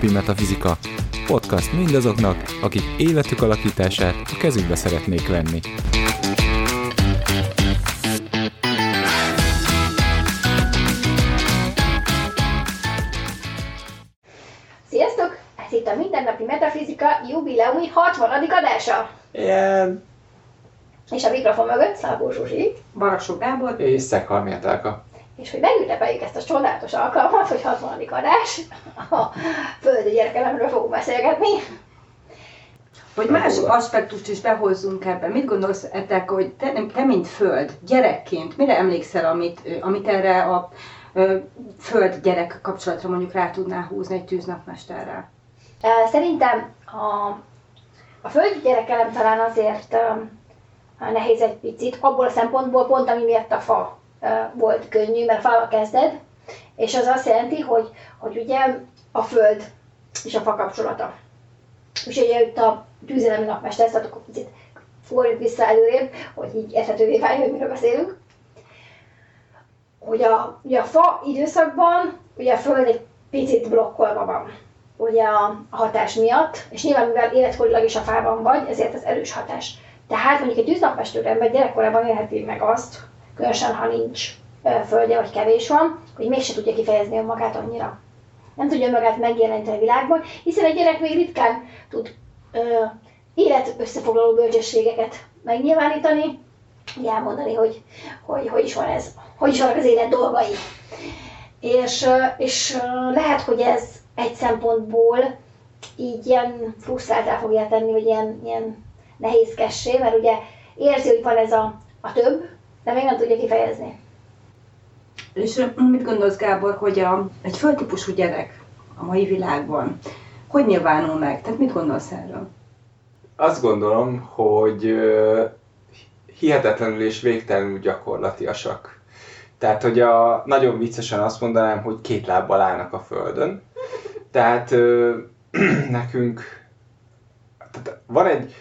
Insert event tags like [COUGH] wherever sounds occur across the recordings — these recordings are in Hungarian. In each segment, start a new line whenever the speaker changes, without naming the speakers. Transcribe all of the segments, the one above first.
mindennapi metafizika. Podcast mindazoknak, akik életük alakítását a kezükbe szeretnék venni.
Sziasztok! Ez itt a Mindennapi Metafizika jubileumi 60. adása.
Ilyen
És a mikrofon mögött Szabó Zsuzsi.
Baraksó Gábor.
és Szekhalmi Etelka.
És hogy megünnepeljük ezt a csodálatos alkalmat, hogy 60. adás, a földi gyerekelemről fogunk beszélgetni.
Hogy más aspektust is behozzunk ebbe. Mit gondolsz, Etek, hogy te, te, mint föld, gyerekként, mire emlékszel, amit, amit erre a föld-gyerek kapcsolatra mondjuk rá tudnál húzni egy tűznapmesterrel?
Szerintem a, a földi gyerekelem talán azért nehéz egy picit, abból a szempontból pont, ami miatt a fa volt könnyű, mert fával kezded, és az azt jelenti, hogy, hogy ugye a föld és a fa kapcsolata. És ugye itt a tűzelemi napmester, tehát akkor picit forrjuk vissza előrébb, hogy így érthetővé váljon, hogy miről beszélünk. Hogy a, ugye a fa időszakban ugye a föld egy picit blokkolva van ugye a, hatás miatt, és nyilván mivel életkorilag is a fában vagy, ezért az erős hatás. Tehát mondjuk egy tűznapmestő ember gyerekkorában élheti meg azt, különösen ha nincs földje, vagy kevés van, hogy mégse tudja kifejezni önmagát annyira. Nem tudja önmagát megjeleníteni a világban, hiszen egy gyerek még ritkán tud ö, élet összefoglaló bölcsességeket megnyilvánítani, elmondani, hogy, hogy hogy is van ez, hogy is vannak az élet dolgai. És, és lehet, hogy ez egy szempontból így ilyen frusztráltá fogja tenni, vagy ilyen, ilyen nehézkessé, mert ugye érzi, hogy van ez a, a több, de még nem tudja kifejezni.
És mit gondolsz, Gábor, hogy a, egy földtípusú gyerek a mai világban hogy nyilvánul meg? Tehát mit gondolsz erről?
Azt gondolom, hogy hihetetlenül és végtelenül gyakorlatiasak. Tehát, hogy a, nagyon viccesen azt mondanám, hogy két lábbal állnak a földön. Tehát ö, [CLEARS THROAT] nekünk tehát van egy,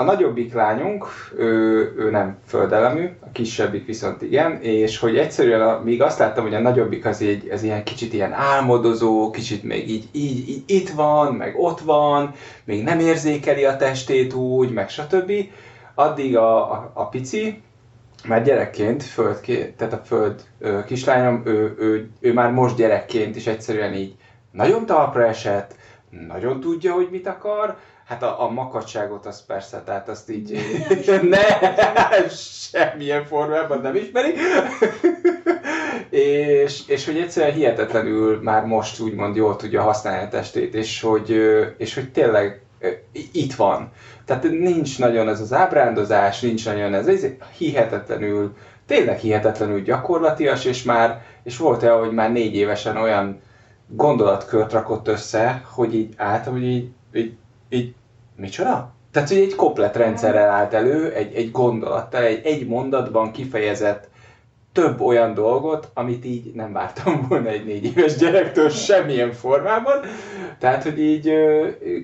a nagyobbik lányunk, ő, ő nem földelemű, a kisebbik viszont igen, és hogy egyszerűen a, még azt láttam, hogy a nagyobbik az egy, ez ilyen kicsit ilyen álmodozó, kicsit még így, így, így itt van, meg ott van, még nem érzékeli a testét úgy, meg stb. Addig a, a, a pici, már gyerekként, föld, tehát a föld ö, kislányom, ő, ő, ő már most gyerekként is egyszerűen így nagyon talpra esett, nagyon tudja, hogy mit akar, Hát a, a makacságot az persze, tehát azt így [LAUGHS] ne, semmilyen formában nem ismeri. [LAUGHS] és, és hogy egyszerűen hihetetlenül már most úgymond jól tudja használni a testét, és hogy, és hogy tényleg itt van. Tehát nincs nagyon ez az ábrándozás, nincs nagyon ez, ez hihetetlenül, tényleg hihetetlenül gyakorlatias, és már, és volt olyan, hogy már négy évesen olyan gondolatkört rakott össze, hogy így álltam, hogy így, így, így micsoda? Tehát, hogy egy komplet rendszerrel állt elő, egy, egy gondolattal, egy, egy mondatban kifejezett több olyan dolgot, amit így nem vártam volna egy négy éves gyerektől semmilyen formában. Tehát, hogy így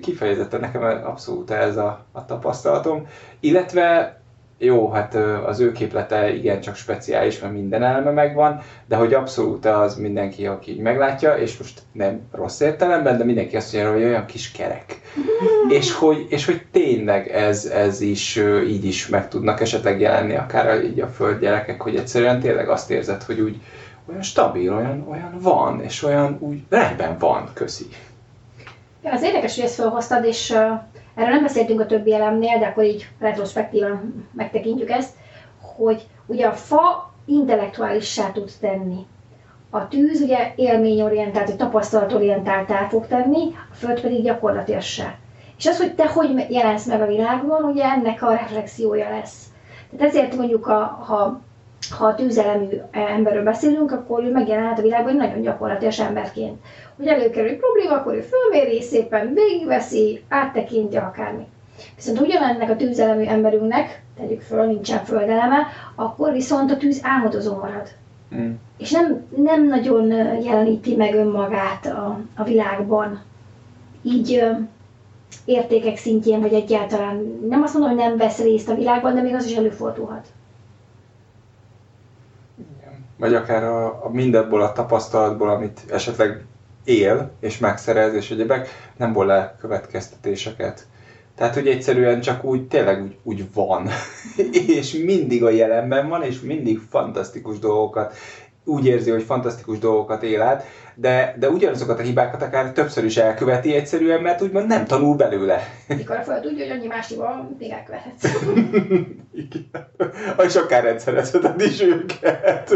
kifejezetten nekem abszolút ez a, a tapasztalatom. Illetve jó, hát az ő képlete igencsak speciális, mert minden eleme megvan, de hogy abszolút az mindenki, aki így meglátja, és most nem rossz értelemben, de mindenki azt mondja, hogy olyan kis kerek. és, hogy, és hogy tényleg ez, ez is így is meg tudnak esetleg jelenni, akár így a föld gyerekek, hogy egyszerűen tényleg azt érzed, hogy úgy olyan stabil, olyan, olyan van, és olyan úgy rendben van, köszi.
Az érdekes, hogy ezt felhoztad, és uh, erről nem beszéltünk a többi elemnél, de akkor így retrospektívan megtekintjük ezt, hogy ugye a fa intellektuálissá tud tenni. A tűz ugye élményorientált, vagy tapasztalatorientáltá fog tenni, a föld pedig gyakorlatiassá. És az, hogy te hogy jelensz meg a világban, ugye ennek a reflexiója lesz. Tehát ezért mondjuk, a, ha, ha a tűzelemű emberről beszélünk, akkor ő megjelenhet a világban egy nagyon gyakorlatias emberként. Hogy előkerül egy probléma, akkor ő fölméri, szépen végigveszi, áttekintja akármi. Viszont ugyanennek a tűzelemű emberünknek, tegyük föl, nincsen földeleme, akkor viszont a tűz álmodozó marad.
Mm.
És nem, nem nagyon ö, jeleníti meg önmagát a, a világban. Így ö, értékek szintjén, vagy egyáltalán nem azt mondom, hogy nem vesz részt a világban, de még az is előfordulhat.
Vagy akár a, a mindabból a tapasztalatból, amit esetleg él, és megszerez, és egyebek, nem vol le következtetéseket. Tehát, hogy egyszerűen csak úgy, tényleg úgy, úgy van. [LAUGHS] és mindig a jelenben van, és mindig fantasztikus dolgokat, úgy érzi, hogy fantasztikus dolgokat él át, de, de ugyanazokat a hibákat akár többször is elköveti egyszerűen, mert úgymond nem tanul belőle.
Mikor fel tudja, hogy annyi más hiba, még elkövethetsz. [LAUGHS]
Igen. És akár rendszerezheted is őket.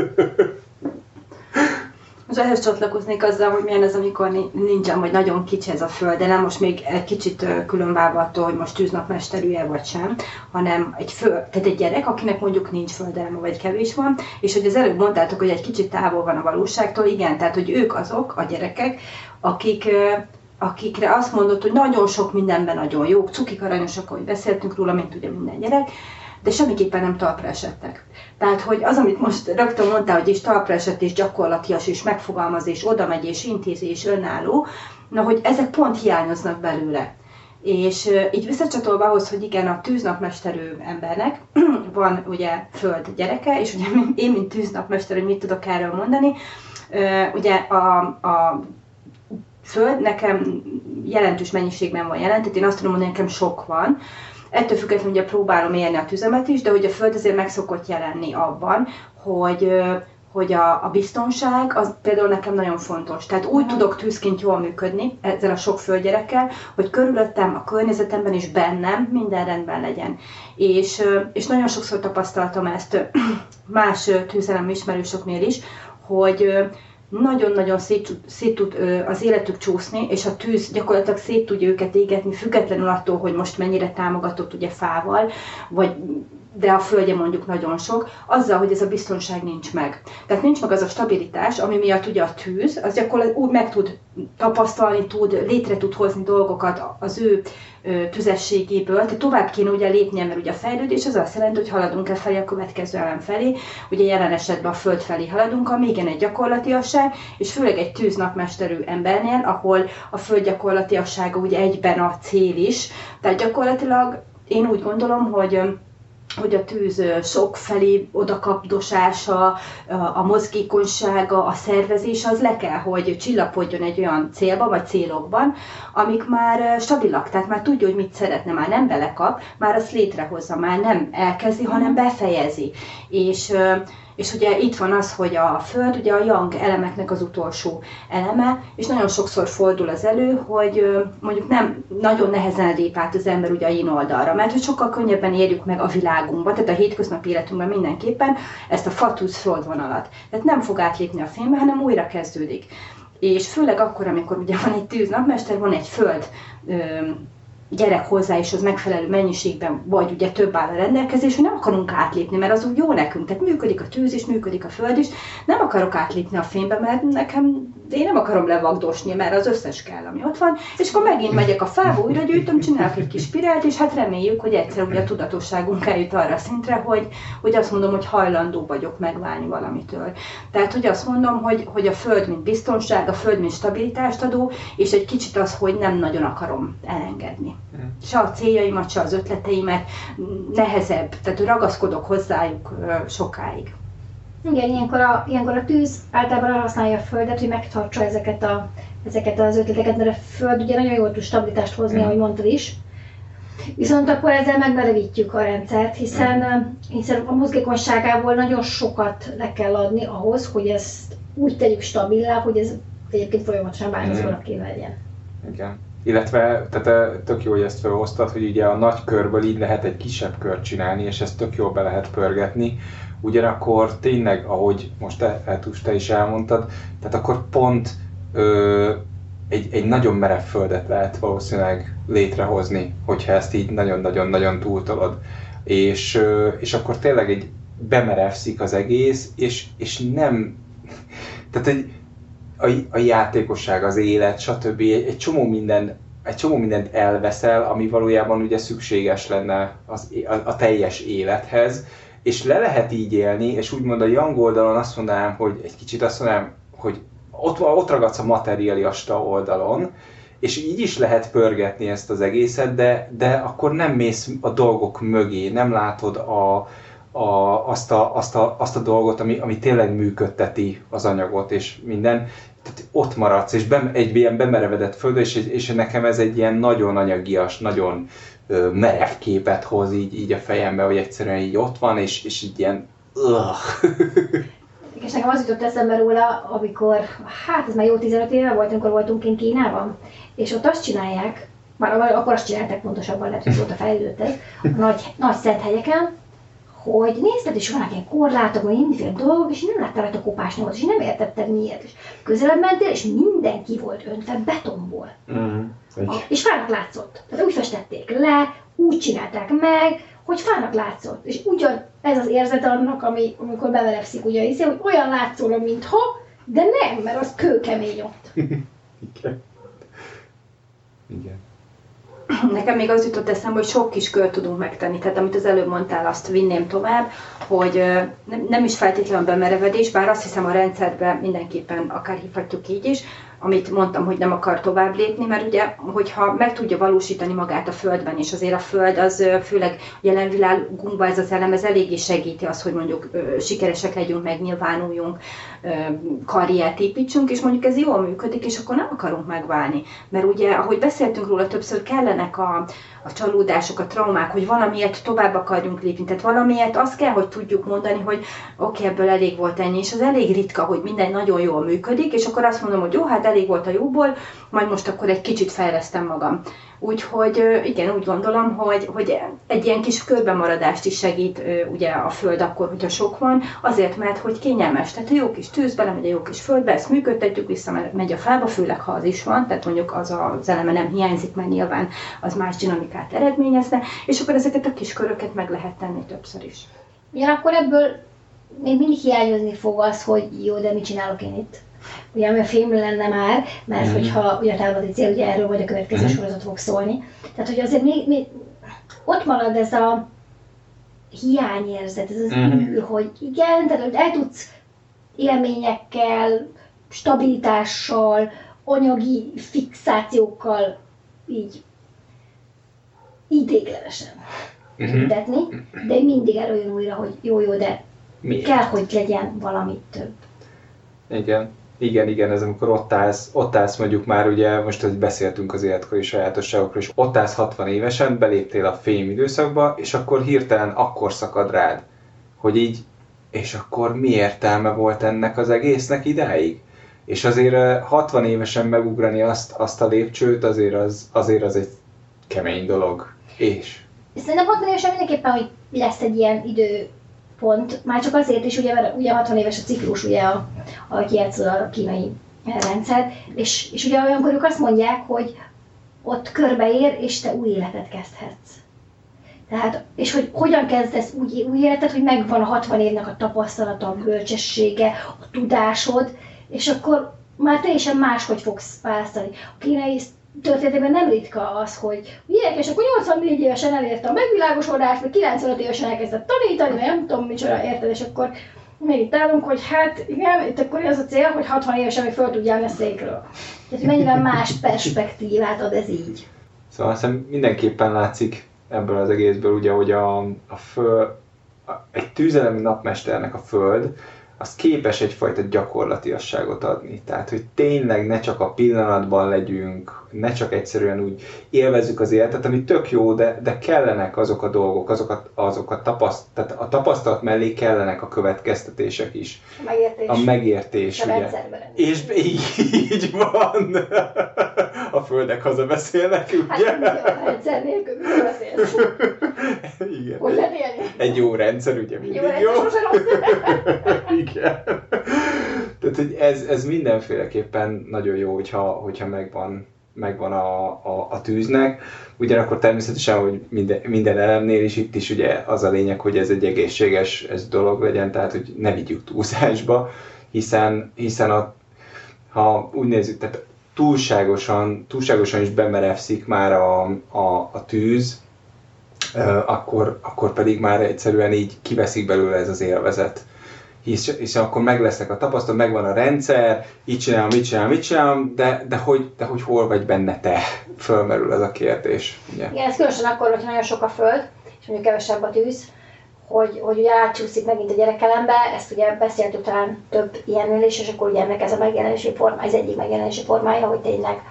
Most ehhez csatlakoznék azzal, hogy milyen ez, amikor nincsen, vagy nagyon kicsi ez a föld, de nem most még egy kicsit különválva attól, hogy most tűznapmesterűje vagy sem, hanem egy föld, tehát egy gyerek, akinek mondjuk nincs földelme, vagy kevés van, és hogy az előbb mondtátok, hogy egy kicsit távol van a valóságtól, igen, tehát hogy ők azok, a gyerekek, akik akikre azt mondott, hogy nagyon sok mindenben nagyon jók, cukik aranyosak, ahogy beszéltünk róla, mint ugye minden gyerek, de semmiképpen nem talpra esettek. Tehát, hogy az, amit most rögtön mondtál, hogy is talpra esett, és gyakorlatias, és megfogalmaz, és oda megy, és intézi, és önálló, na, hogy ezek pont hiányoznak belőle. És így visszacsatolva ahhoz, hogy igen, a tűznapmesterű embernek [CLEARS THROAT] van ugye föld gyereke, és ugye [LAUGHS] én, mint tűznapmester, hogy mit tudok erről mondani, ugye a, a föld nekem jelentős mennyiségben van jelen, tehát én azt tudom mondani, nekem sok van, Ettől függetlenül ugye próbálom élni a tüzemet is, de hogy a Föld azért meg szokott jelenni abban, hogy hogy a, a biztonság az például nekem nagyon fontos. Tehát úgy tudok tűzként jól működni ezzel a sok földgyerekkel, hogy körülöttem, a környezetemben és bennem minden rendben legyen. És, és nagyon sokszor tapasztaltam ezt [CLEARS THROAT] más tűzelem ismerősöknél is, hogy nagyon-nagyon szét, szét tud az életük csúszni, és a tűz gyakorlatilag szét tudja őket égetni, függetlenül attól, hogy most mennyire támogatott ugye fával, vagy de a földje mondjuk nagyon sok, azzal, hogy ez a biztonság nincs meg. Tehát nincs meg az a stabilitás, ami miatt ugye a tűz, az gyakorlatilag úgy meg tud tapasztalni, tud, létre tud hozni dolgokat az ő tüzességéből, tehát tovább kéne ugye lépnie, mert ugye a fejlődés az azt jelenti, hogy haladunk e felé a következő elem felé, ugye jelen esetben a föld felé haladunk, ami igen egy gyakorlatiasság, és főleg egy tűznapmesterű embernél, ahol a föld gyakorlatiassága ugye egyben a cél is, tehát gyakorlatilag én úgy gondolom, hogy hogy a tűz sokfelé odakapdosása, a mozgékonysága, a szervezés az le kell, hogy csillapodjon egy olyan célba vagy célokban, amik már stabilak, tehát már tudja, hogy mit szeretne, már nem belekap, már azt létrehozza, már nem elkezdi, hanem befejezi. És és ugye itt van az, hogy a Föld ugye a Yang elemeknek az utolsó eleme, és nagyon sokszor fordul az elő, hogy mondjuk nem nagyon nehezen lép át az ember ugye a yin oldalra, mert hogy sokkal könnyebben érjük meg a világunkban, tehát a hétköznapi életünkben mindenképpen ezt a fatusz földvonalat. Tehát nem fog átlépni a fénybe, hanem újra kezdődik. És főleg akkor, amikor ugye van egy tűznapmester, van egy föld gyerek hozzá is az megfelelő mennyiségben, vagy ugye több áll a rendelkezés, hogy nem akarunk átlépni, mert az úgy jó nekünk. Tehát működik a tűz is, működik a föld is. Nem akarok átlépni a fénybe, mert nekem én nem akarom levagdosni, mert az összes kell, ami ott van, és akkor megint megyek a fába, újra gyűjtöm, csinálok egy kis spirált, és hát reméljük, hogy egyszer ugye a tudatosságunk eljut arra szintre, hogy, hogy azt mondom, hogy hajlandó vagyok megválni valamitől. Tehát, hogy azt mondom, hogy, hogy a föld, mint biztonság, a föld, mint stabilitást adó, és egy kicsit az, hogy nem nagyon akarom elengedni. Se a céljaimat, se az ötleteimet nehezebb, tehát ragaszkodok hozzájuk sokáig.
Igen, ilyenkor a, ilyenkor a tűz általában használja a Földet, hogy megtartsa ezeket, a, ezeket az ötleteket, mert a Föld ugye nagyon jól tud stabilitást hozni, mm. ahogy mondtad is. Viszont akkor ezzel megmerevítjük a rendszert, hiszen, mm. hiszen a mozgékonyságából nagyon sokat le kell adni ahhoz, hogy ezt úgy tegyük stabilá, hogy ez egyébként folyamatosan változónak kéne legyen.
Igen. Illetve, tehát tök jó, hogy ezt felhoztad, hogy ugye a nagy körből így lehet egy kisebb kört csinálni, és ezt tök jól be lehet pörgetni, ugyanakkor tényleg, ahogy most te, te is elmondtad, tehát akkor pont ö, egy, egy nagyon merev földet lehet valószínűleg létrehozni, hogyha ezt így nagyon-nagyon-nagyon túltolod. És, ö, és akkor tényleg egy bemerevszik az egész, és, és nem, tehát egy, a, a játékosság, az élet, stb. Egy, csomó minden egy csomó mindent elveszel, ami valójában ugye szükséges lenne az, a, a teljes élethez, és le lehet így élni, és úgymond a young oldalon azt mondanám, hogy egy kicsit azt mondanám, hogy ott, ott ragadsz a materialista oldalon, és így is lehet pörgetni ezt az egészet, de, de akkor nem mész a dolgok mögé, nem látod a, a, azt, a, azt, a, azt a dolgot, ami, ami tényleg működteti az anyagot és minden, tehát ott maradsz, és bem, egy ilyen bemerevedett föld, és, és nekem ez egy ilyen nagyon anyagias, nagyon ö, merev képet hoz így, így a fejembe, hogy egyszerűen így ott van, és, és így ilyen [LAUGHS]
És nekem az jutott eszembe róla, amikor, hát ez már jó 15 éve volt, amikor voltunk kint Kínában, és ott azt csinálják, már akkor azt csinálták pontosabban, lehet, hogy azóta fejlődött ez, a nagy, nagy szent helyeken, hogy nézted, és vannak ilyen korlátok, vagy mindenféle dolgok, és nem láttál rajta kopásnyomot, és nem értetted miért. És közelebb mentél, és minden ki volt öntve betonból.
Mm.
A, és fának látszott. Tehát úgy festették le, úgy csinálták meg, hogy fának látszott. És ugyan ez az érzet annak, ami, amikor bemelepszik ugye hiszen, hogy olyan látszólag, mintha, de nem, mert az kőkemény ott. [LAUGHS]
Igen. Igen.
Nekem még az jutott eszembe, hogy sok kis kört tudunk megtenni. Tehát amit az előbb mondtál, azt vinném tovább, hogy nem, nem is feltétlenül bemerevedés, bár azt hiszem a rendszerben mindenképpen akár hívhatjuk így is, amit mondtam, hogy nem akar tovább lépni, mert ugye, hogyha meg tudja valósítani magát a Földben, és azért a Föld az főleg jelen világunkban ez az elem, ez eléggé segíti azt, hogy mondjuk sikeresek legyünk, megnyilvánuljunk, karriert építsünk, és mondjuk ez jól működik, és akkor nem akarunk megválni. Mert ugye, ahogy beszéltünk róla többször, kellenek a, a csalódások, a traumák, hogy valamiért tovább akarjunk lépni. Tehát valamiért azt kell, hogy tudjuk mondani, hogy oké, okay, ebből elég volt ennyi, és az elég ritka, hogy minden nagyon jól működik, és akkor azt mondom, hogy jó, hát elég volt a jóból, majd most akkor egy kicsit fejlesztem magam. Úgyhogy igen, úgy gondolom, hogy, hogy egy ilyen kis körbemaradást is segít ugye a föld akkor, hogyha sok van, azért, mert hogy kényelmes. Tehát a jó kis tűz belemegy a jó kis földbe, ezt működtetjük, visszamegy a fába, főleg ha az is van, tehát mondjuk az az eleme nem hiányzik, mert nyilván az más dinamikát eredményezne, és akkor ezeket a kis köröket meg lehet tenni többször is.
Ugyanakkor ebből még mindig hiányozni fog az, hogy jó, de mit csinálok én itt? Ugye ami a film lenne már, mert mm. hogyha ugye a távlati cél, ugye erről vagy a következő mm. sorozat fog szólni. Tehát, hogy azért még, még ott marad ez a hiányérzet, ez az mm. űr, hogy igen, tehát hogy el tudsz élményekkel, stabilitással, anyagi fixációkkal így idéglenesen mm-hmm. de mindig előjön újra, hogy jó, jó, de Miért? kell, hogy legyen valami több.
Igen. Igen, igen, ez amikor ott állsz, ott állsz mondjuk már ugye, most hogy beszéltünk az életkori sajátosságokról, és ott állsz 60 évesen, beléptél a fém időszakba, és akkor hirtelen akkor szakad rád, hogy így, és akkor mi értelme volt ennek az egésznek idáig? És azért 60 évesen megugrani azt, azt a lépcsőt, azért az, azért az egy kemény dolog. És?
Szerintem 60 évesen mindenképpen, hogy lesz egy ilyen idő pont, már csak azért is, ugye, ugye 60 éves a ciklus, ugye, a, a kijátszol a kínai rendszer, és, és ugye olyankor ők azt mondják, hogy ott körbeér, és te új életet kezdhetsz. Tehát, és hogy hogyan kezdesz úgy új életet, hogy megvan a 60 évnek a tapasztalata, a bölcsessége, a tudásod, és akkor már teljesen máshogy fogsz választani. A kínai történetében nem ritka az, hogy ugye, és akkor 84 évesen elérte a megvilágosodást, vagy 95 évesen elkezdett tanítani, vagy nem tudom micsoda, érted, és akkor még itt állunk, hogy hát igen, itt akkor az a cél, hogy 60 évesen még föl tudjál a székről. Tehát mennyivel más perspektívát ad ez így.
Szóval azt mindenképpen látszik ebből az egészből, ugye, hogy a, a föl, a, egy tűzelemi napmesternek a föld, az képes egyfajta gyakorlatiasságot adni. Tehát, hogy tényleg ne csak a pillanatban legyünk, ne csak egyszerűen úgy élvezzük az életet, ami tök jó, de, de kellenek azok a dolgok, azok a, azok a, tapaszt, tehát a tapasztalat mellé kellenek a következtetések is.
A megértés.
A megértés, a ugye. És így van. A földek haza beszélnek, ugye?
Hát a rendszer nélkül beszélsz.
Igen.
Hogy?
Egy jó rendszer, ugye mindig jó.
jó?
Igen. Tehát, hogy ez, ez mindenféleképpen nagyon jó, hogyha, hogyha megvan megvan a, a, a tűznek. Ugyanakkor természetesen, hogy minden, minden elemnél is itt is ugye az a lényeg, hogy ez egy egészséges ez dolog legyen, tehát hogy ne vigyük túlzásba, hiszen, hiszen a, ha úgy nézzük, tehát túlságosan, túlságosan is bemerevszik már a, a, a tűz, akkor, akkor pedig már egyszerűen így kiveszik belőle ez az élvezet hisz, és akkor meg lesznek a tapasztalat, megvan a rendszer, így csinálom, mit csinálom, mit csinálom, de, de, hogy, de hogy hol vagy benne te? Fölmerül ez a kérdés.
Ugye? Igen, ez különösen akkor, hogyha nagyon sok a föld, és mondjuk kevesebb a tűz, hogy, hogy ugye átcsúszik megint a gyerekelembe, ezt ugye beszéltük talán több ilyennél is, és akkor ugye ennek ez a megjelenési forma, ez egyik megjelenési formája, hogy tényleg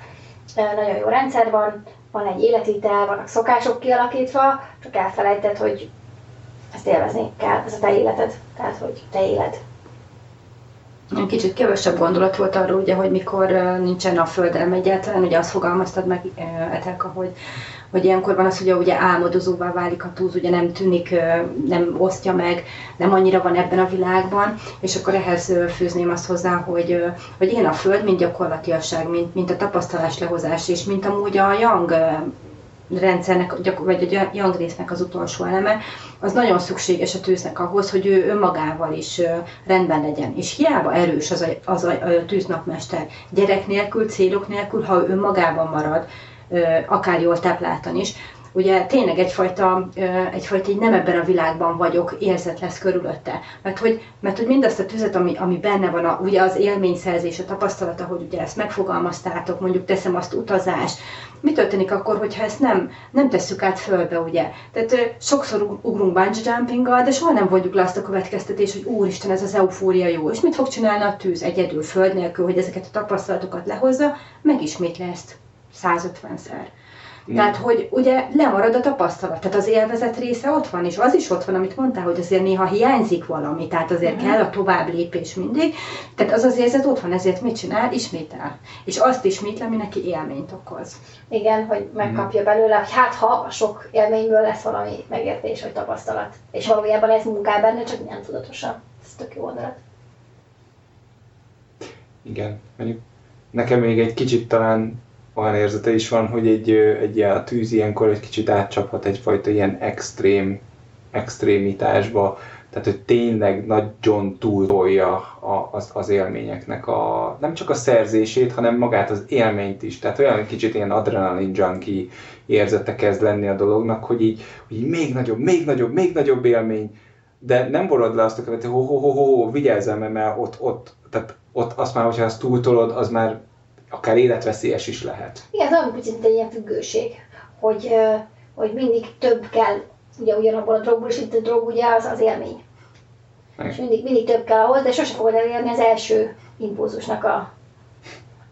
nagyon jó rendszer van, van egy életvitel, vannak szokások kialakítva, csak elfelejtett, hogy ezt élvezni kell, ez a te életed, tehát hogy te éled.
Kicsit kevesebb gondolat volt arról, ugye, hogy mikor nincsen a földelem egyáltalán, ugye azt fogalmaztad meg, Etelka, hogy, hogy ilyenkor van az, hogy ugye álmodozóvá válik a túz, ugye nem tűnik, nem osztja meg, nem annyira van ebben a világban, és akkor ehhez fűzném azt hozzá, hogy, hogy ilyen a föld, mint gyakorlatiasság, mint, mint a tapasztalás lehozás, és mint amúgy a Young rendszernek, vagy a Young résznek az utolsó eleme, az nagyon szükséges a tűznek ahhoz, hogy ő önmagával is rendben legyen. És hiába erős az a, az a, a tűznapmester, gyerek nélkül, célok nélkül, ha ő önmagában marad, akár jól tápláltan is, ugye tényleg egyfajta, egyfajta így nem ebben a világban vagyok, érzet lesz körülötte. Mert hogy, mert hogy mindazt a tüzet, ami, ami benne van, a, ugye az élményszerzés, a tapasztalata, hogy ugye ezt megfogalmaztátok, mondjuk teszem azt utazás, mi történik akkor, hogyha ezt nem, nem tesszük át fölbe, ugye? Tehát sokszor ugrunk bungee jumpinggal, de soha nem vonjuk le azt a következtetést, hogy úristen, ez az eufória jó. És mit fog csinálni a tűz egyedül, föld nélkül, hogy ezeket a tapasztalatokat lehozza, megismétli ezt 150-szer. Mm. Tehát, hogy ugye lemarad a tapasztalat, tehát az élvezet része ott van, és az is ott van, amit mondtál, hogy azért néha hiányzik valami, tehát azért mm. kell a tovább lépés mindig, tehát az az érzet ott van, ezért mit csinál? Ismétel. És azt ismétel, ami neki élményt okoz.
Igen, hogy megkapja belőle, hogy hát ha a sok élményből lesz valami megértés vagy tapasztalat. És valójában ez munkál benne, csak nem tudatosan. Ez tök jó gondolat.
Igen, mondjuk nekem még egy kicsit talán olyan érzete is van, hogy egy, egy a tűz ilyenkor egy kicsit átcsaphat egyfajta ilyen extrém, extrémitásba, tehát hogy tényleg nagyon túltolja az, az élményeknek a, nem csak a szerzését, hanem magát az élményt is. Tehát olyan kicsit ilyen adrenalin junkie érzete kezd lenni a dolognak, hogy így, hogy így még nagyobb, még nagyobb, még nagyobb élmény, de nem borod le azt a követő, ho, ho, ho, ho, vigyázzál, mert ott, ott, tehát ott azt már, hogyha azt túltolod, az már akár életveszélyes is lehet.
Igen, ez olyan picit egy ilyen függőség, hogy, hogy mindig több kell, ugye ugyanabból a drogból, és itt a drog ugye az, az élmény. És mindig, mindig több kell ahhoz, de sose fogod elérni az első impulzusnak a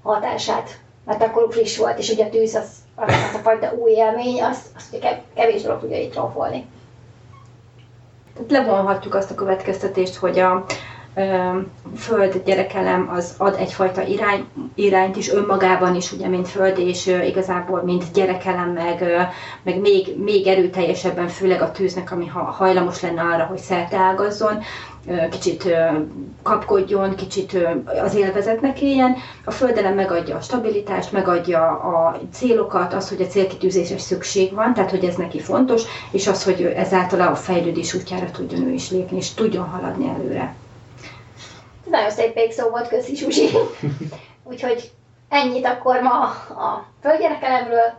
hatását. Mert akkor friss volt, és ugye a tűz, az, az, az a fajta új élmény, az, az ugye kevés dolog tudja itt trófolni.
Levonhatjuk azt a következtetést, hogy a, föld gyerekelem az ad egyfajta irány, irányt is önmagában is, ugye, mint föld, és igazából, mint gyerekelem, meg, meg még, még erőteljesebben, főleg a tűznek, ami ha hajlamos lenne arra, hogy ágazzon, kicsit kapkodjon, kicsit az élvezetnek éljen. A földelem megadja a stabilitást, megadja a célokat, az, hogy a célkitűzésre szükség van, tehát hogy ez neki fontos, és az, hogy ezáltal a fejlődés útjára tudjon ő is lépni, és tudjon haladni előre.
Nagyon szép végszó volt, köszi Susi. [LAUGHS] Úgyhogy ennyit akkor ma a földgyerekelemről,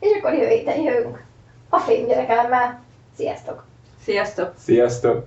és akkor jövő héten jövünk a fémgyerekelemmel. Sziasztok!
Sziasztok!
Sziasztok!